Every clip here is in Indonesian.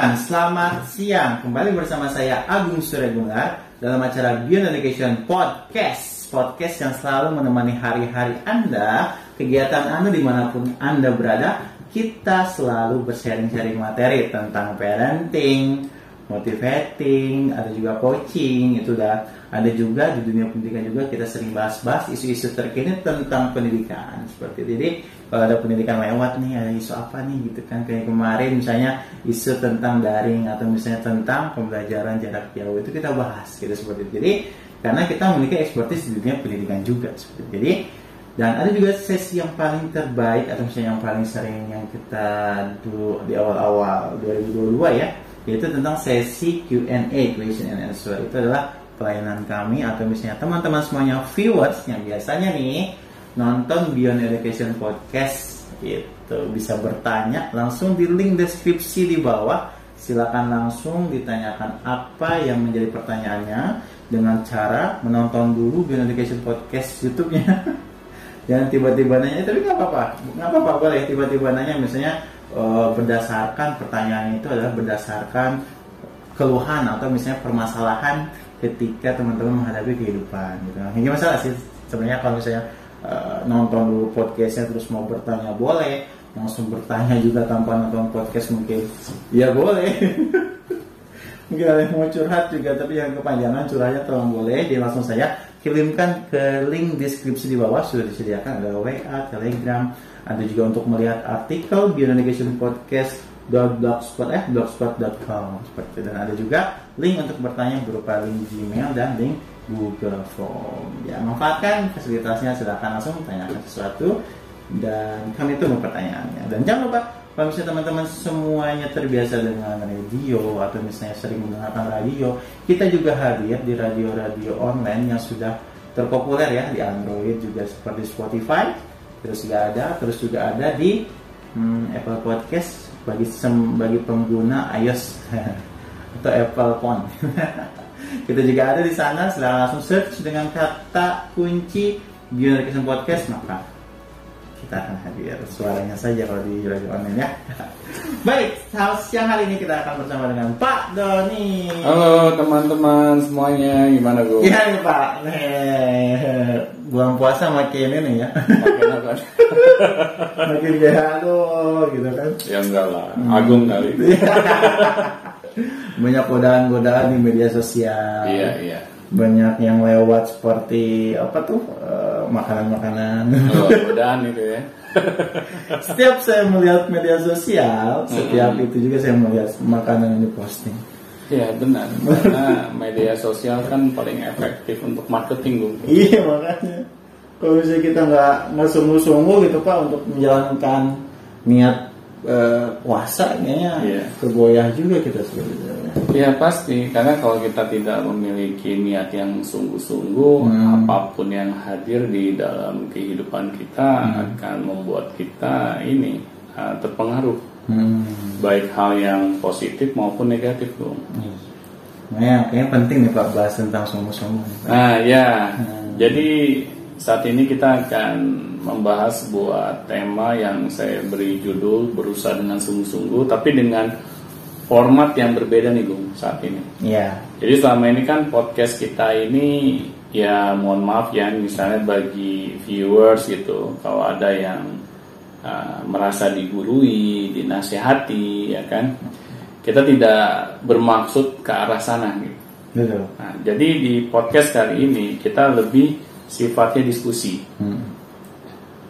selamat siang. Kembali bersama saya Agung Suryagunar dalam acara Beyond Education Podcast. Podcast yang selalu menemani hari-hari Anda, kegiatan Anda di mana pun Anda berada. Kita selalu bersharing-sharing materi tentang parenting, motivating, ada juga coaching, itu udah ada juga di dunia pendidikan juga kita sering bahas-bahas isu-isu terkini tentang pendidikan seperti itu. Kalau ada pendidikan lewat nih ada isu apa nih gitu kan kayak kemarin misalnya isu tentang daring atau misalnya tentang pembelajaran jarak jauh itu kita bahas gitu seperti itu. Jadi karena kita memiliki ekspertis di dunia pendidikan juga seperti itu. Jadi dan ada juga sesi yang paling terbaik atau misalnya yang paling sering yang kita dulu di awal-awal 2022 ya yaitu tentang sesi Q&A question and answer itu adalah pelayanan kami atau misalnya teman-teman semuanya viewers yang biasanya nih nonton Beyond Education Podcast itu bisa bertanya langsung di link deskripsi di bawah. Silakan langsung ditanyakan apa yang menjadi pertanyaannya dengan cara menonton dulu Beyond Education Podcast YouTube-nya. Jangan tiba-tiba nanya tapi nggak apa-apa. Nggak apa-apa boleh. Tiba-tiba nanya misalnya uh, berdasarkan pertanyaan itu adalah berdasarkan keluhan atau misalnya permasalahan ketika teman-teman menghadapi kehidupan gitu. Ini masalah sih? Sebenarnya kalau misalnya uh, nonton dulu podcastnya terus mau bertanya boleh, langsung bertanya juga tanpa nonton podcast mungkin. Ya boleh. mungkin ada yang mau curhat juga tapi yang kepanjangan curhatnya tolong boleh. Dia langsung saya kirimkan ke link deskripsi di bawah. Sudah disediakan. Ada WA, Telegram, ada juga untuk melihat artikel Beyond Education Podcast blogspot eh blogspot.com seperti itu. Dan ada juga link untuk bertanya berupa link Gmail dan link Google Form. Ya manfaatkan fasilitasnya. Silahkan langsung tanyakan sesuatu dan kami tunggu pertanyaannya. Dan jangan lupa kalau misalnya teman-teman semuanya terbiasa dengan radio atau misalnya sering menggunakan radio kita juga hadir di radio-radio online yang sudah terpopuler ya di Android juga seperti Spotify terus juga ada terus juga ada di hmm, Apple Podcast bagi sem bagi pengguna iOS atau Apple Phone. kita juga ada di sana, silahkan langsung search dengan kata kunci Education Podcast maka kita akan hadir suaranya saja kalau di radio online ya. Baik, siang hari ini kita akan bersama dengan Pak Doni. Halo teman-teman semuanya, gimana gue? Iya nih Pak, nih, bulan puasa makin ini ya. Makin apa? makin kayak aduh gitu kan. ya enggak lah, Agung kali. Banyak godaan-godaan di media sosial. iya iya. Banyak yang lewat seperti apa tuh eh, makanan-makanan. Oh, godaan itu ya. setiap saya melihat media sosial, setiap itu juga saya melihat makanan yang diposting. Iya benar, karena media sosial kan paling efektif untuk marketing gue. Iya makanya kalau misalnya kita nggak nggak sungguh-sungguh gitu pak untuk menjalankan niat eh, puasa kayaknya Iya. kegoyah juga kita sebenarnya. Ya pasti, karena kalau kita tidak memiliki niat yang sungguh-sungguh, Hmm. apa pun yang hadir di dalam kehidupan kita akan membuat kita ini uh, terpengaruh, Hmm. baik hal yang positif maupun negatif, Bung. Nah, kayaknya penting nih pak bahas tentang sungguh-sungguh. Nah ya, Hmm. jadi saat ini kita akan membahas sebuah tema yang saya beri judul berusaha dengan sungguh-sungguh, tapi dengan format yang berbeda nih Gung saat ini. Iya. Jadi selama ini kan podcast kita ini ya mohon maaf ya misalnya bagi viewers gitu kalau ada yang uh, merasa digurui, dinasehati ya kan. Kita tidak bermaksud ke arah sana gitu. Betul. Nah, jadi di podcast kali ini kita lebih sifatnya diskusi. Hmm.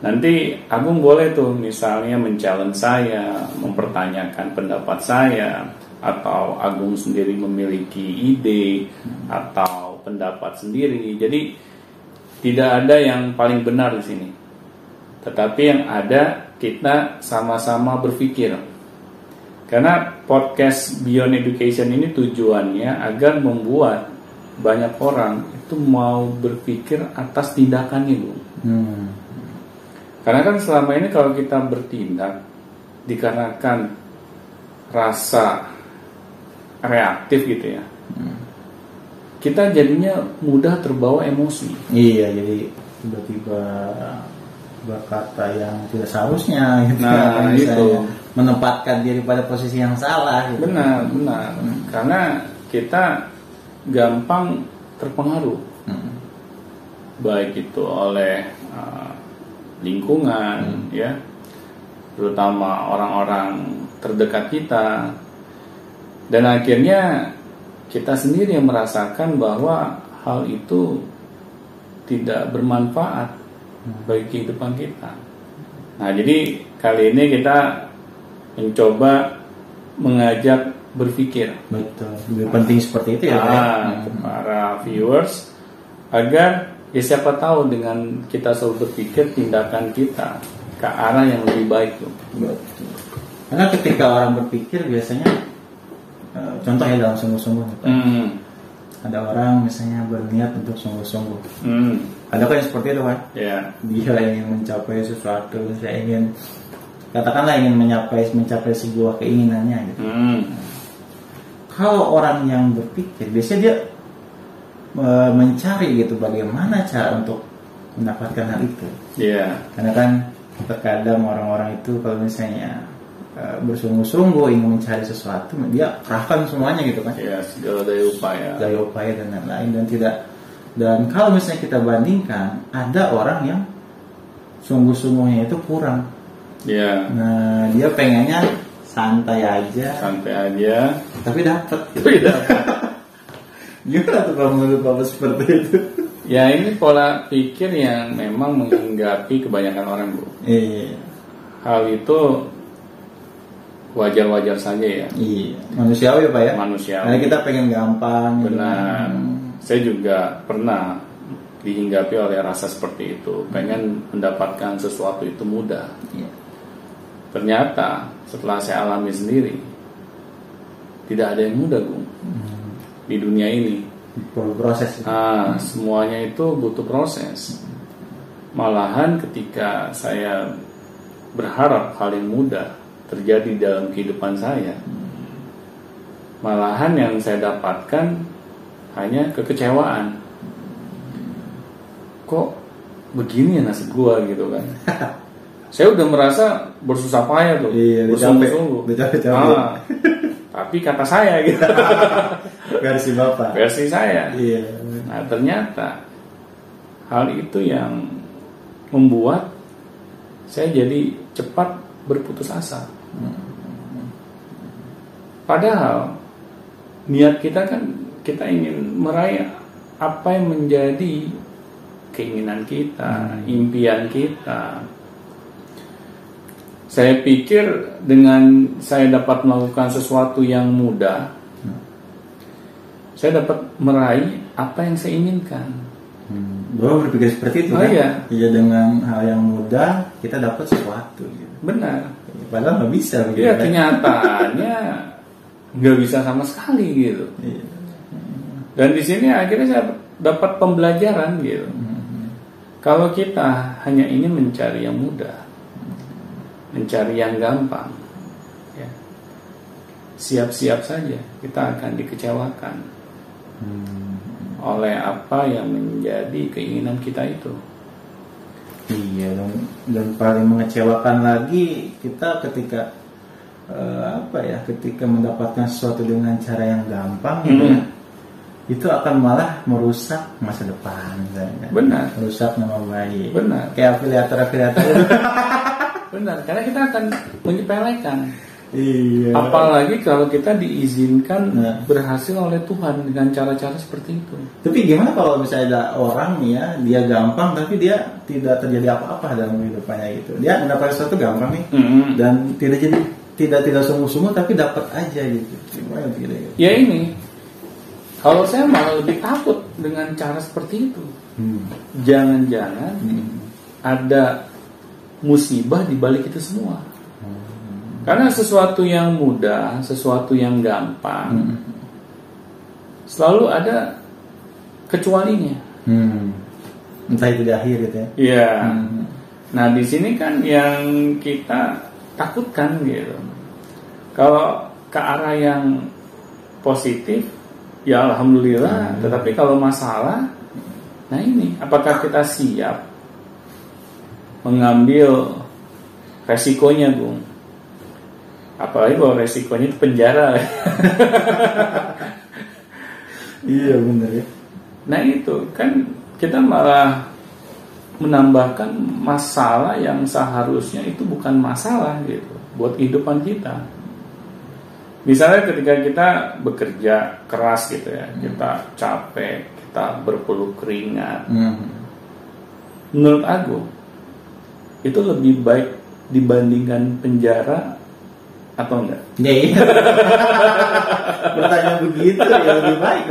Nanti Agung boleh tuh misalnya men-challenge saya, mempertanyakan pendapat saya, atau Agung sendiri memiliki ide atau pendapat sendiri. Jadi tidak ada yang paling benar di sini. Tetapi yang ada kita sama-sama berpikir. Karena podcast Beyond Education ini tujuannya agar membuat banyak orang itu mau berpikir atas tindakannya, Bu. Hmm. Karena kan selama ini kalau kita bertindak dikarenakan rasa reaktif gitu ya, kita jadinya mudah terbawa emosi. Iya, jadi tiba-tiba berkata yang tidak seharusnya gitu Nah, kan, misalnya. itu. menempatkan diri pada posisi yang salah. Gitu. Benar, benar. Karena kita gampang terpengaruh, Hmm. baik itu oleh uh, lingkungan, ya, terutama orang-orang terdekat kita, dan akhirnya kita sendiri yang merasakan bahwa hal itu tidak bermanfaat bagi kehidupan kita. Nah, jadi kali ini kita mencoba mengajak berpikir Betul. Lebih penting seperti itu ya. Ya? ah, ke para viewers agar ya siapa tahu dengan kita selalu berpikir tindakan kita ke arah yang lebih baik tuh. Betul. Karena ketika orang berpikir biasanya eh, contohnya dalam sungguh-sungguh Pak. Hmm, ada orang misalnya berniat untuk sungguh-sungguh. hmm, Ada kan yang seperti itu kan? ya, Dia ingin mencapai sesuatu, saya ingin katakanlah ingin mencapai mencapai sebuah keinginannya gitu. hmm, Kalau orang yang berpikir biasanya dia eh, mencari gitu bagaimana cara untuk mendapatkan hal itu. ya, Karena kan terkadang orang-orang itu kalau misalnya eh, bersungguh-sungguh ingin mencari sesuatu, dia kerahkan semuanya gitu kan. ya segala daya upaya. daya upaya dan lain-lain dan tidak dan kalau misalnya kita bandingkan ada orang yang sungguh-sungguhnya itu kurang Ya, nah dia pengennya santai aja santai aja. tapi dapat Tidak. gimana tuh kalau menurut bapak seperti itu Ya ini pola pikir yang memang menghinggapi kebanyakan orang bu. iya Hal itu wajar-wajar saja ya. iya manusiawi ya pak ya Manusiawi. Karena kita pengen gampang gitu. Benar. Hmm. Saya juga pernah dihinggapi oleh rasa seperti itu. Pengen mendapatkan sesuatu itu mudah. Iya. Ternyata setelah saya alami sendiri, tidak ada yang mudah, Gung. Di dunia ini, perlu proses ah, semuanya itu butuh proses. Malahan ketika saya berharap hal yang mudah terjadi dalam kehidupan saya, malahan yang saya dapatkan hanya kekecewaan. Kok begini ya nasib gua gitu kan? saya udah merasa bersusah payah tuh, Iya, bersungguh-sungguh. Ah, tapi kata saya gitu, versi bapak versi saya. iya Nah ternyata hal itu yang membuat saya jadi cepat berputus asa. Padahal niat kita kan kita ingin meraih apa yang menjadi keinginan kita, impian kita. Saya pikir dengan saya dapat melakukan sesuatu yang mudah, saya dapat meraih apa yang saya inginkan. Hmm. Bapak berpikir seperti itu Oh, kan? iya. Iya dengan hal yang mudah kita dapat sesuatu. Gitu. Benar. Padahal nggak bisa begitu. Ya kan? kenyataannya nggak bisa sama sekali gitu. Iya. Dan di sini akhirnya saya dapat pembelajaran gitu. Kalau kita hanya ingin mencari yang mudah, mencari yang gampang, ya, siap-siap saja kita akan dikecewakan Hmm. oleh apa yang menjadi keinginan kita itu. Iya dan, dan paling mengecewakan lagi kita ketika eh, apa ya ketika mendapatkan sesuatu dengan cara yang gampang gitu Hmm. ya, itu akan malah merusak masa depan misalnya. Benar. merusak nama baik Benar. kayak afiliator afiliator Benar, karena kita akan menyepelekan. iya Apalagi kalau kita diizinkan Nah. berhasil oleh Tuhan dengan cara-cara seperti itu. Tapi gimana kalau misalnya ada orang nih ya, dia gampang tapi dia tidak terjadi apa-apa dalam kehidupannya gitu. Dia mendapatkan sesuatu gampang nih Mm-mm. dan tidak jadi tidak tidak sungguh-sungguh tapi dapat aja gitu. Gimana gitu? Ya ini, kalau saya malah lebih takut dengan cara seperti itu. Hmm. Jangan-jangan Hmm. ada musibah di balik itu semua. Karena sesuatu yang mudah, sesuatu yang gampang, Hmm. selalu ada kecualinya. Hmm. Entah itu di akhir gitu ya. Iya. Hmm. Nah di sini kan yang kita takutkan gitu. Kalau ke arah yang positif, ya alhamdulillah. Hmm. Tetapi kalau masalah, nah ini apakah kita siap mengambil resikonya, Bung? apalagi kalau resikonya itu penjara. Iya bener ya. Nah itu kan kita malah menambahkan masalah yang seharusnya itu bukan masalah gitu buat kehidupan kita. Misalnya ketika kita bekerja keras gitu ya kita capek kita berpeluh keringat. Hmm. menurut aku itu lebih baik dibandingkan penjara atau enggak? Ya iya. Bertanya begitu ya lebih baik.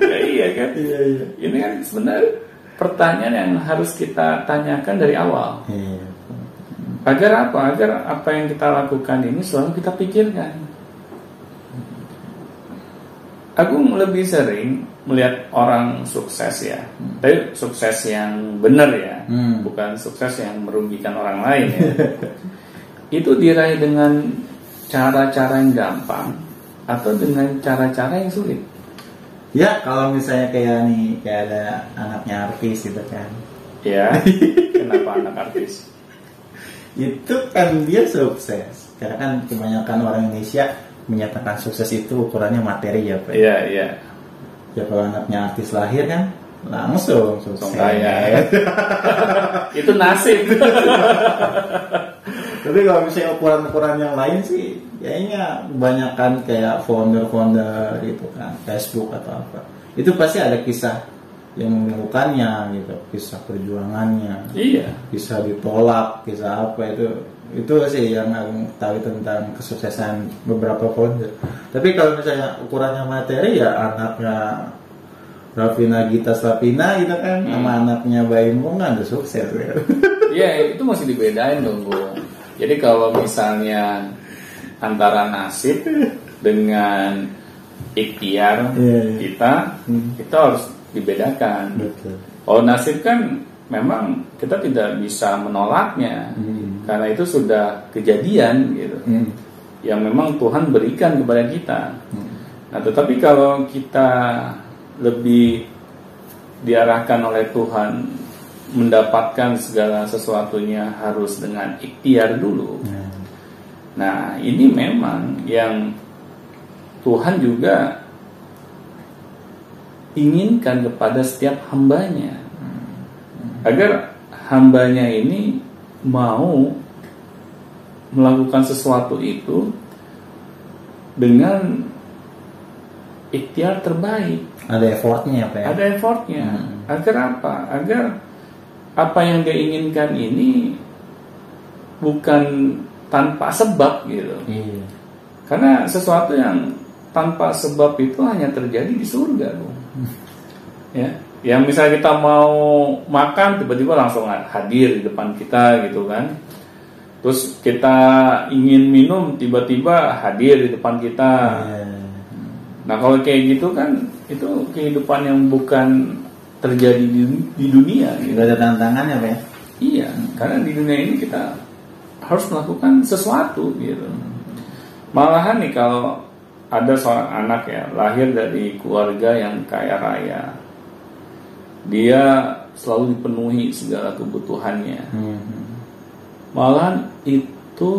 Ya, iya kan? Iya iya. Ini kan sebenarnya pertanyaan yang harus kita tanyakan dari awal. Iya. agar apa? Agar apa yang kita lakukan ini selalu kita pikirkan aku lebih sering melihat orang sukses ya. Tapi sukses yang benar ya. Hmm. bukan sukses yang merugikan orang lain ya. Itu diraih dengan cara-cara yang gampang atau dengan cara-cara yang sulit? Ya kalau misalnya kayak nih kayak ada anaknya artis gitu kan. Ya kenapa anak artis? Itu kan dia sukses. Karena kan kebanyakan orang Indonesia menyatakan sukses itu ukurannya materi ya Pak. Iya iya. Ya kalau anaknya artis lahir kan langsung sukses. Langsung kaya. itu nasib. Tapi kalau misalnya ukuran-ukuran yang lain sih kayaknya kebanyakan kayak founder-founder gitu kan Facebook atau apa. Itu pasti ada kisah yang melakukannya gitu kisah perjuangannya. Iya. Bisa ditolak, bisa apa itu itu sih yang aku tahu tentang kesuksesan beberapa founder. Tapi kalau misalnya ukurannya materi ya anaknya Rafina Gita Slavina gitu kan Hmm. sama anaknya Baim Wong kan udah sukses ya. Iya itu masih dibedain dong Bu. Jadi kalau misalnya antara nasib dengan ikhtiar Iya, iya. kita Hmm. itu harus dibedakan. Betul. Kalau nasib kan memang kita tidak bisa menolaknya Hmm. Karena itu sudah kejadian gitu. Hmm. Yang memang Tuhan berikan kepada kita. Hmm. Nah, tetapi kalau kita lebih diarahkan oleh Tuhan mendapatkan segala sesuatunya harus dengan ikhtiar dulu. Nah, Nah, ini memang yang Tuhan juga inginkan kepada setiap hambanya. Agar hambanya ini mau melakukan sesuatu itu dengan ikhtiar terbaik. ada effortnya apa ya? Ada effortnya. Hmm. Agar apa? Agar apa yang dia inginkan ini bukan tanpa sebab gitu. Iya. Karena sesuatu yang tanpa sebab itu hanya terjadi di surga, Bung. Ya, yang misalnya kita mau makan tiba-tiba langsung hadir di depan kita gitu kan. Terus kita ingin minum tiba-tiba hadir di depan kita. Iya. Nah kalau kayak gitu kan itu kehidupan yang bukan terjadi di, di dunia. Gitu. Ada tantangannya apa ya? Iya, karena di dunia ini kita harus melakukan sesuatu gitu. Malahan nih kalau ada seorang anak ya lahir dari keluarga yang kaya raya, dia selalu dipenuhi segala kebutuhannya. Hmm. Malahan itu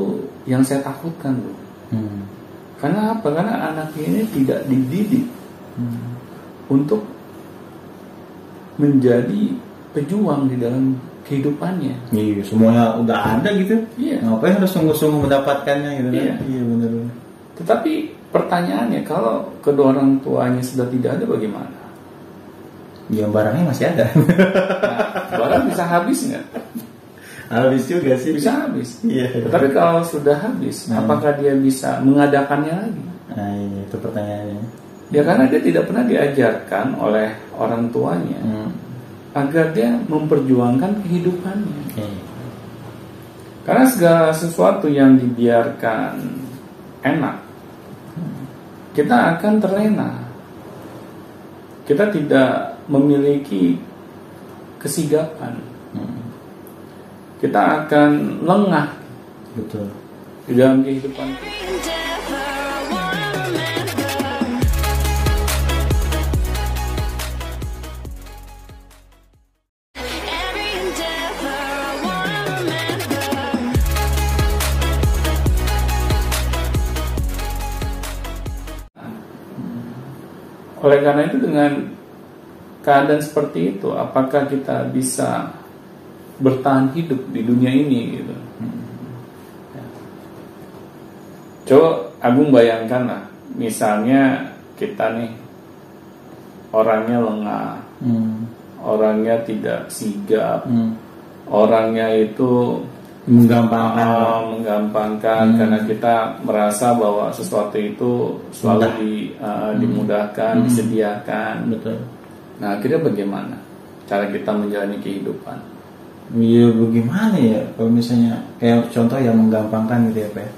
yang saya takutkan loh. Hmm. Karena apa? Karena anak ini tidak dididik Hmm. untuk menjadi pejuang di dalam kehidupannya. Iya, semuanya udah ada gitu. Iya. Ngapain harus sungguh-sungguh mendapatkannya gitu kan? Iya. Iya benar. Tetapi pertanyaannya kalau kedua orang tuanya sudah tidak ada bagaimana? Ya barangnya masih ada. Nah, barang bisa habis nggak? Habis juga sih. Bisa habis. Iya. Tetapi kalau sudah habis, Hmm. apakah dia bisa mengadakannya lagi? Nah, iya, itu pertanyaannya. Ya karena dia tidak pernah diajarkan oleh orang tuanya Hmm. agar dia memperjuangkan kehidupannya. Iya. Karena segala sesuatu yang dibiarkan enak, kita akan terlena. Kita tidak memiliki kesigapan. Hmm. Kita akan lengah. Betul. Di dalam kehidupan. Oleh karena itu dengan keadaan seperti itu, apakah kita bisa bertahan hidup di dunia ini gitu? Ya. Coba Agung bayangkan lah, misalnya kita nih orangnya lengah, Hmm. orangnya tidak sigap, Hmm. orangnya itu Menggampangkan. uh, menggampangkan Hmm. karena kita merasa bahwa sesuatu itu selalu Mudah. di, uh, dimudahkan, Hmm. disediakan. Betul. Nah, akhirnya bagaimana cara kita menjalani kehidupan? Iya bagaimana ya kalau misalnya kayak contoh yang menggampangkan gitu ya Pak ya.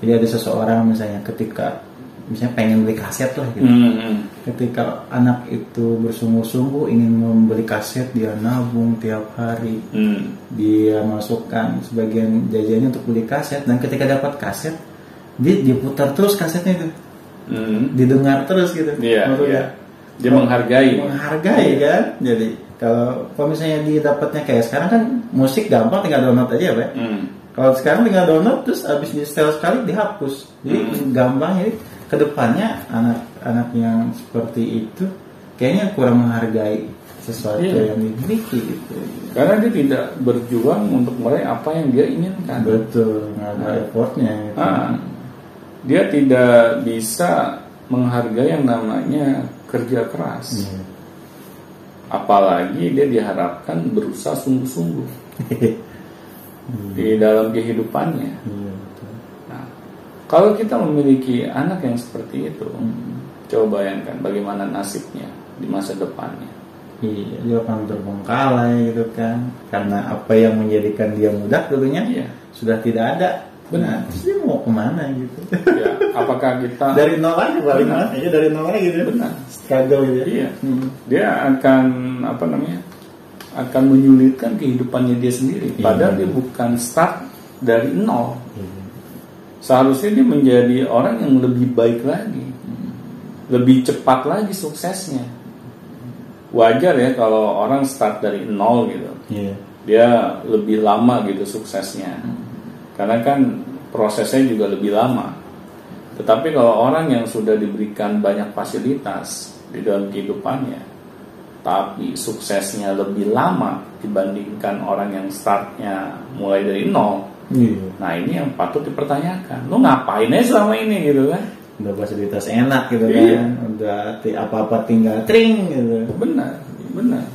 Jadi ada seseorang misalnya ketika misalnya pengen beli kaset lah gitu. Hmm. Ketika anak itu bersungguh-sungguh ingin membeli kaset dia nabung tiap hari Hmm. dia masukkan sebagian jajannya untuk beli kaset dan ketika dapat kaset dia diputar terus kasetnya itu Hmm. didengar terus gitu Iya, Maksudnya, iya. Dia menghargai. menghargai kan jadi kalau kalau misalnya dia dapatnya kayak sekarang kan musik gampang tinggal download aja ya Pak Hmm. kalau sekarang tinggal download terus habis di setel sekali dihapus jadi Hmm. gampang jadi ke depannya anak-anak yang seperti itu kayaknya kurang menghargai sesuatu Iya. yang dimiliki gitu Karena dia tidak berjuang untuk meraih apa yang dia inginkan. betul nggak ada effortnya gitu. Ah. Dia tidak bisa menghargai yang namanya kerja keras. Iya. Apalagi dia diharapkan berusaha sungguh-sungguh di dalam kehidupannya. Betul. Nah, kalau kita memiliki anak yang seperti itu, Hmm. coba bayangkan bagaimana nasibnya di masa depannya. Iya, dia akan terbengkalai gitu kan. Karena apa yang menjadikan dia mudah dulunya Iya. sudah tidak ada. Benar. Terus dia mau ke mana gitu? Ya, apakah kita dari nol lagi paling Benar. Iya dari nol lagi gitu. Benar. Struggle gitu. Iya. Hmm. dia akan apa namanya? akan menyulitkan kehidupannya dia sendiri. Iya. Padahal dia bukan start dari nol. Iya. Seharusnya dia menjadi orang yang lebih baik lagi, lebih cepat lagi suksesnya. Wajar ya kalau orang start dari nol gitu, Iya. dia lebih lama gitu suksesnya, karena kan prosesnya juga lebih lama. Tetapi kalau orang yang sudah diberikan banyak fasilitas di dalam kehidupannya, tapi suksesnya lebih lama dibandingkan orang yang startnya mulai dari nol, Iya. Nah ini yang patut dipertanyakan. Lu ngapain aja selama ini gitu kan? Udah fasilitas enak gitu Iya. kan. Udah apa-apa tinggal tring gitu. Benar, benar.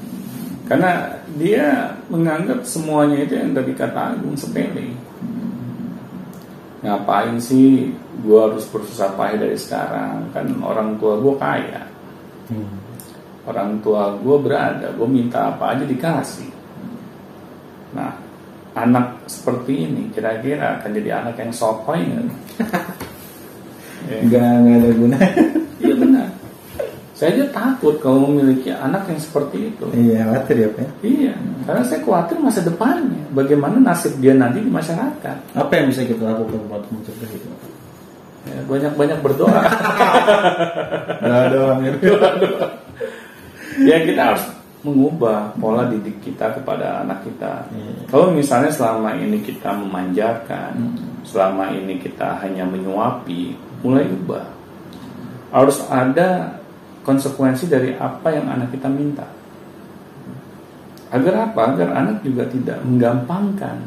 Karena dia menganggap semuanya itu yang tadi kata Agung sepele. Ngapain sih gua harus bersusah payah dari sekarang? Kan orang tua gua kaya. Hmm. Orang tua gua berada, gua minta apa aja dikasih. Nah, anak seperti ini kira-kira akan jadi anak yang sotoy nggak? Ya. Nggak nggak ada guna. Iya benar. Saya aja takut kalau memiliki anak yang seperti itu. iya khawatir ya Pak. Iya, karena saya khawatir masa depannya. Bagaimana nasib dia nanti di masyarakat. Apa yang bisa kita lakukan buat mencegah itu? Ya, banyak-banyak berdoa. Doa doang gitu. ya kita harus mengubah pola didik kita kepada anak kita. Iya. Kalau misalnya selama ini kita memanjakan, selama ini kita hanya menyuapi, mulai ubah. Harus ada konsekuensi dari apa yang anak kita minta. Agar apa? Agar anak juga tidak menggampangkan.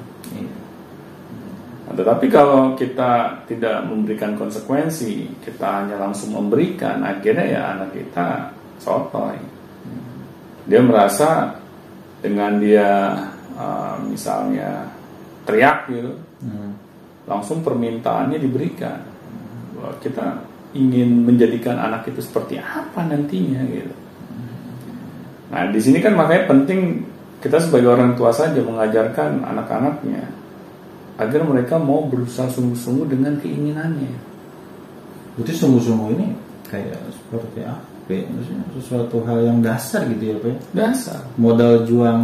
Nah, tetapi kalau kita tidak memberikan konsekuensi, kita hanya langsung memberikan, akhirnya ya anak kita sotoy. Dia merasa dengan dia uh, misalnya teriak gitu, Hmm. langsung permintaannya diberikan. Kita ingin menjadikan anak itu seperti apa nantinya gitu. Nah di sini kan makanya penting kita sebagai orang tua saja mengajarkan anak-anaknya agar mereka mau berusaha sungguh-sungguh dengan keinginannya. Berarti sungguh-sungguh ini kayak seperti apa? ya? Maksudnya sesuatu hal yang dasar gitu ya Pak. ya? Dasar. Modal juang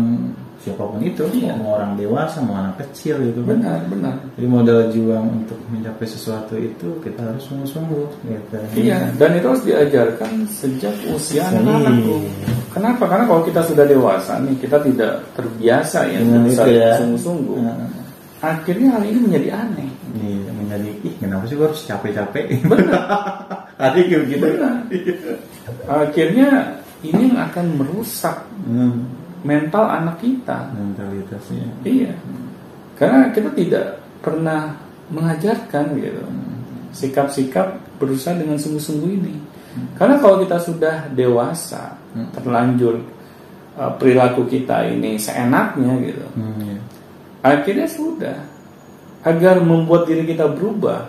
siapa pun itu, Iya. mau orang dewasa, mau anak kecil gitu. Pak. Benar, benar. Jadi modal juang untuk mencapai sesuatu itu kita harus sungguh-sungguh. Gitu. Iya, dan itu harus diajarkan sejak usia Iya. Kenapa? Karena kalau kita sudah dewasa nih, kita tidak terbiasa ya Dengan berusaha itu ya. sungguh-sungguh. Akhirnya hal ini menjadi aneh. Iya, menjadi ih kenapa sih gue harus capek-capek? Tadi kayak begitu. Benar. akhirnya ini yang akan merusak Hmm, mental anak kita mentalitasnya. iya karena kita tidak pernah mengajarkan gitu sikap-sikap berusaha dengan sungguh-sungguh ini karena kalau kita sudah dewasa terlanjur uh, perilaku kita ini seenaknya gitu Hmm, iya. akhirnya sudah. Agar membuat diri kita berubah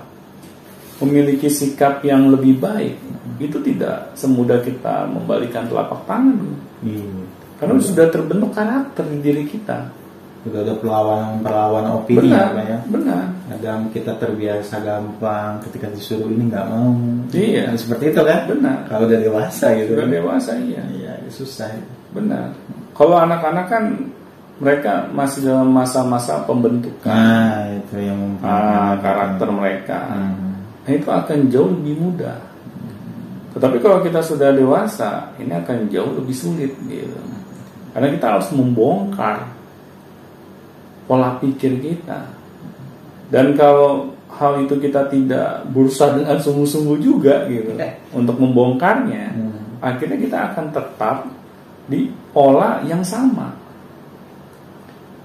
memiliki sikap yang lebih baik itu tidak semudah kita membalikan telapak tangan. Iya. karena sudah terbentuk karakter di diri kita Udah ada perlawanan perlawanan opini benar apa ya. benar Kadang kita terbiasa gampang ketika disuruh ini nggak mau. Iya. Nah, seperti itu kan? benar Kalau udah dewasa gitu. sudah kan? dewasa iya Iya, susah. benar kalau anak-anak kan mereka masih dalam masa-masa pembentukan Nah, itu yang ah, karakter mereka Hmm. Nah itu akan jauh lebih mudah. Tetapi kalau kita sudah dewasa, ini akan jauh lebih sulit gitu. Karena kita harus membongkar pola pikir kita. Dan kalau hal itu kita tidak berusaha dengan sungguh-sungguh juga gitu untuk membongkarnya, Hmm. akhirnya kita akan tetap di pola yang sama.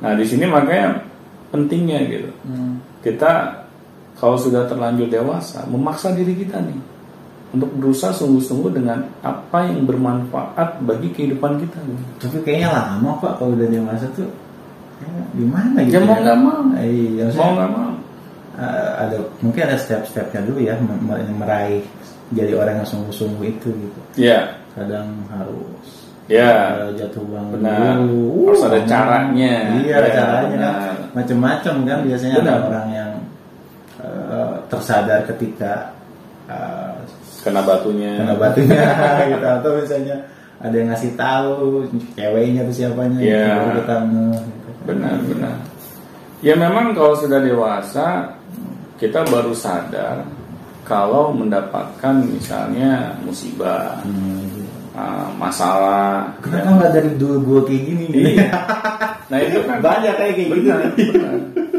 Nah di sini makanya pentingnya gitu Hmm. kita kalau sudah terlanjur dewasa memaksa diri kita nih untuk berusaha sungguh-sungguh dengan apa yang bermanfaat bagi kehidupan kita. Tapi kayaknya lama pak kalau udah dewasa tuh ya, gimana gitu Ya mau nggak mau. Iya, Mau nggak mau. eh, ada mungkin ada step-stepnya dulu ya me- me- meraih jadi orang yang sungguh-sungguh itu gitu. Ya, Kadang harus ya, jatuh bangun Benar. dulu. Harus ada Uh, caranya. Iya, ada Ya, caranya. benar. Macam-macam kan biasanya Benar. ada orang yang eh, tersadar ketika eh, kena batunya. kena batunya gitu atau misalnya ada yang ngasih tahu ceweknya atau siapanya gitu, baru kita ngeh, gitu. Benar, benar. Ya memang kalau sudah dewasa kita baru sadar kalau mendapatkan misalnya musibah, Hmm, ah, masalah. Kenapa nggak dari dulu gue kayak gini? Iya. Nah itu kan Banyak kayak gitu. benar, benar.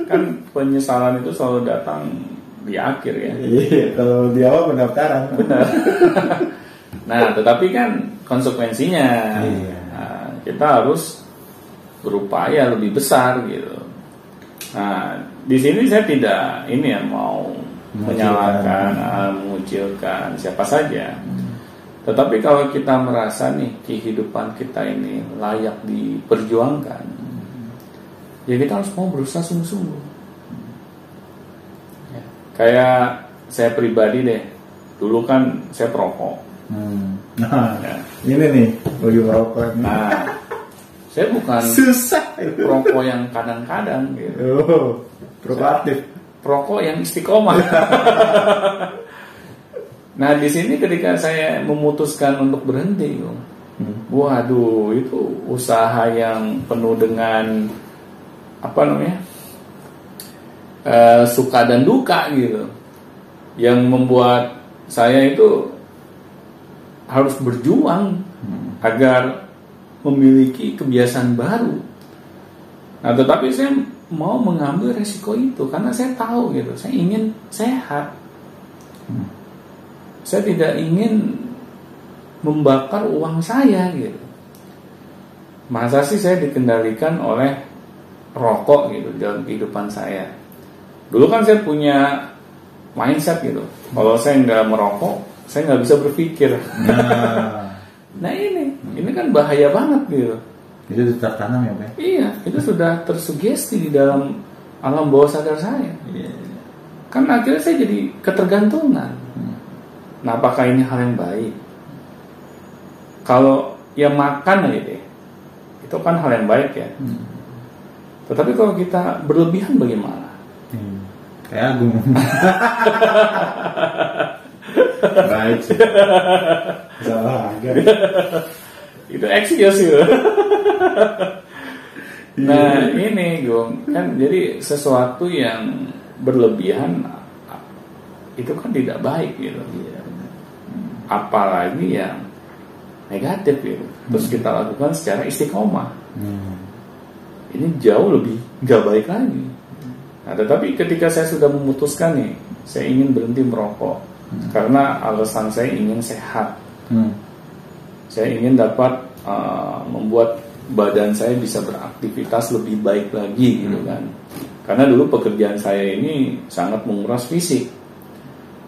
Kan penyesalan itu selalu datang di akhir ya. Iya, kalau di awal pendaftaran. Benar. nah, tetapi kan konsekuensinya Iya. nah, kita harus berupaya lebih besar gitu. Nah, di sini saya tidak ini ya mau menyalahkan, ah, mengucilkan siapa saja. Tetapi kalau kita merasa nih kehidupan kita ini layak diperjuangkan, ya kita harus mau berusaha sungguh-sungguh. Ya, Kayak saya pribadi deh, dulu kan saya perokok. Hmm. Nah, Ya. ini nih bagi merokok. ini. Nah, saya bukan Susah perokok yang kadang-kadang gitu. Oh, proaktif. perokok yang istiqomah. nah di sini ketika saya memutuskan untuk berhenti, Hmm. waduh itu usaha yang penuh dengan apa namanya Eh, suka dan duka gitu, yang membuat saya itu harus berjuang Hmm. agar memiliki kebiasaan baru. Nah, tetapi saya mau mengambil resiko itu karena saya tahu gitu, saya ingin sehat. Hmm. Saya tidak ingin membakar uang saya gitu. Masa sih saya dikendalikan oleh rokok gitu dalam kehidupan saya. Dulu kan saya punya mindset gitu. Kalau saya nggak merokok, saya nggak bisa berpikir. Nah, Nah ini, ini kan bahaya banget gitu. itu tertanam ya, Pak? Iya, itu sudah tersugesti di dalam alam bawah sadar saya. Iya. Kan akhirnya saya jadi ketergantungan. Nah, apakah ini hal yang baik? Kalau ya makan aja deh, itu kan hal yang baik ya. Hmm. Tetapi kalau kita berlebihan bagaimana? Hmm. Kayak Agung. Baik sih. Salah agak. Itu eksius gitu. nah ini Gong, kan jadi sesuatu yang berlebihan itu kan tidak baik gitu. Iya. Apalagi yang negatif gitu. Terus kita lakukan secara istiqomah. Hmm. Ini jauh lebih nggak baik lagi. Nah, tetapi ketika saya sudah memutuskan nih, saya ingin berhenti merokok. Karena alasan saya ingin sehat. Hmm. Saya ingin dapat uh, membuat badan saya bisa beraktivitas lebih baik lagi gitu kan. Karena dulu pekerjaan saya ini sangat menguras fisik.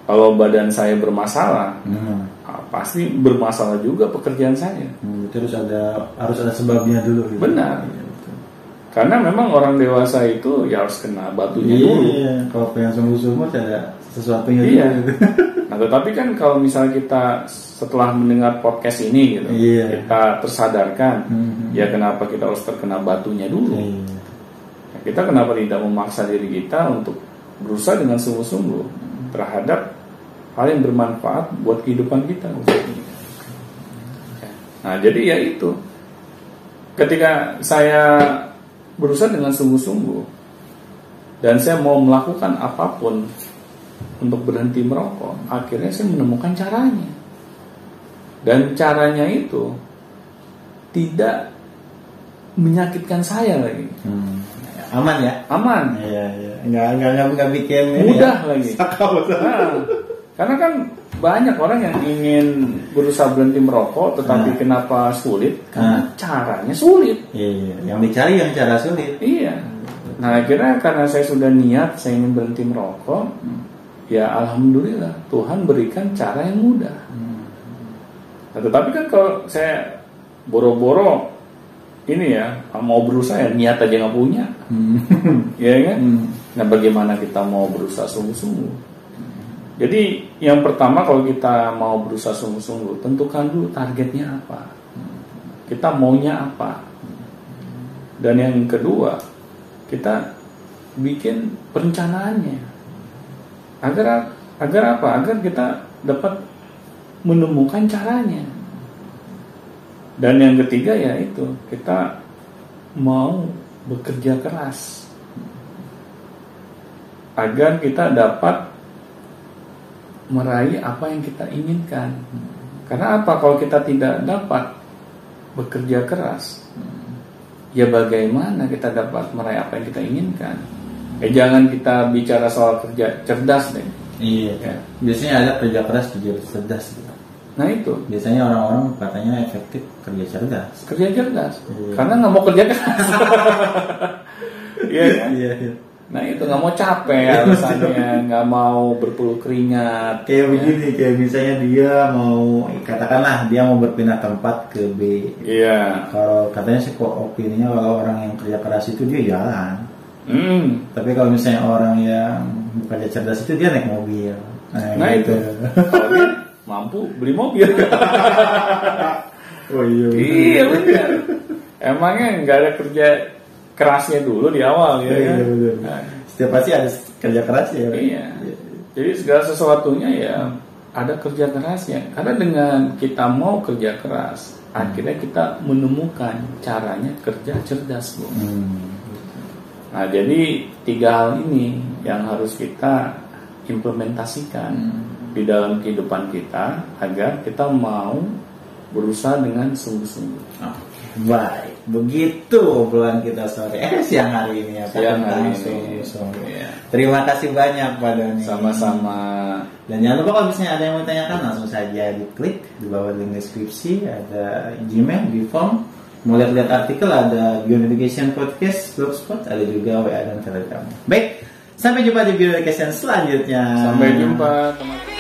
Kalau badan saya bermasalah, Hmm. ah, pasti bermasalah juga pekerjaan saya. Hmm, itu harus ada harus ada sebabnya dulu. Gitu. Benar. Iya, betul. Karena memang orang dewasa itu ya harus kena batunya Iya, dulu. iya. Kalau pengen sembuh-sembuh ada sesuatunya Iya. dulu. Gitu. Nah, tetapi kan kalau misalnya kita setelah mendengar podcast ini gitu, Iya. kita tersadarkan, Mhm. ya kenapa kita harus terkena batunya dulu? Iya. Nah, kita kenapa tidak memaksa diri kita untuk berusaha dengan sungguh-sungguh terhadap hal yang bermanfaat buat kehidupan kita? Nah, jadi ya itu. Ketika saya berusaha dengan sungguh-sungguh dan saya mau melakukan apa pun untuk berhenti merokok, akhirnya saya menemukan caranya. Dan caranya itu tidak menyakitkan saya lagi. Hmm. Aman ya? Aman, Iya, iya. Enggak enggak enggak, enggak bikin mudah ya. lagi. Sakau. Nah, karena kan banyak orang yang ingin berusaha berhenti merokok tetapi Nah. kenapa sulit? Karena Nah. caranya sulit. Iya, iya. Yang dicari yang cara sulit. Iya. Nah, akhirnya karena saya sudah niat saya ingin berhenti merokok, ya alhamdulillah Tuhan berikan cara yang mudah. Nah, tetapi kan kalau saya boro-boro ini ya mau berusaha ya niat aja nggak punya, Hmm. ya kan? Hmm. Nah, bagaimana kita mau berusaha sungguh-sungguh? Jadi yang pertama kalau kita mau berusaha sungguh-sungguh, tentukan dulu targetnya apa. Kita maunya apa. Dan yang kedua, kita bikin perencanaannya. Agar agar apa? Agar kita dapat menemukan caranya. Dan yang ketiga ya itu, kita mau bekerja keras agar kita dapat meraih apa yang kita inginkan. Karena apa kalau kita tidak dapat bekerja keras? Ya bagaimana kita dapat meraih apa yang kita inginkan? Ya jangan kita bicara soal kerja cerdas deh. Iya. Ya. Biasanya ada kerja keras kerja cerdas gitu. Nah itu Biasanya orang-orang katanya efektif kerja cerdas. kerja cerdas. Iya. Karena nggak mau kerja keras. Iya kan? Iya, iya. Nah itu nggak mau capek alasannya, nggak mau berpuluh keringat. Kayak Ya. begini, kayak misalnya dia mau katakanlah dia mau berpindah tempat ke B. Iya. Kalau katanya sih kok opininya kalau orang yang kerja keras itu dia jalan. Hmm. Tapi kalau misalnya orang yang kerja cerdas itu dia naik mobil. Nah itu. Kalau dia mampu beli mobil. oh iya. iya benar. Emangnya nggak ada kerja kerasnya dulu di awal ya? Iya, kan? iya, betul. Nah, Setiap pasti ada kerja keras ya. Iya. Jadi segala sesuatunya ya ada kerja kerasnya. Karena dengan kita mau kerja keras, akhirnya kita menemukan caranya kerja cerdas, bu. Hmm. Nah, jadi tiga hal ini yang harus kita implementasikan di dalam kehidupan kita agar kita mau berusaha dengan sungguh-sungguh. Oke, Baik, begitu obrolan kita sore eh siang hari ini ya Siang hari ini. sungguh-sungguh. Iya. Terima kasih banyak Pak Doni. Sama-sama. Dan jangan lupa kalau misalnya ada yang mau tanyakan langsung saja diklik di bawah link deskripsi ada Gmail di form. Mau lihat-lihat artikel ada Beyond Education Podcast, Blogspot, ada juga WA dan Telegram. Baik, sampai jumpa di Beyond Education selanjutnya. Sampai jumpa teman-teman.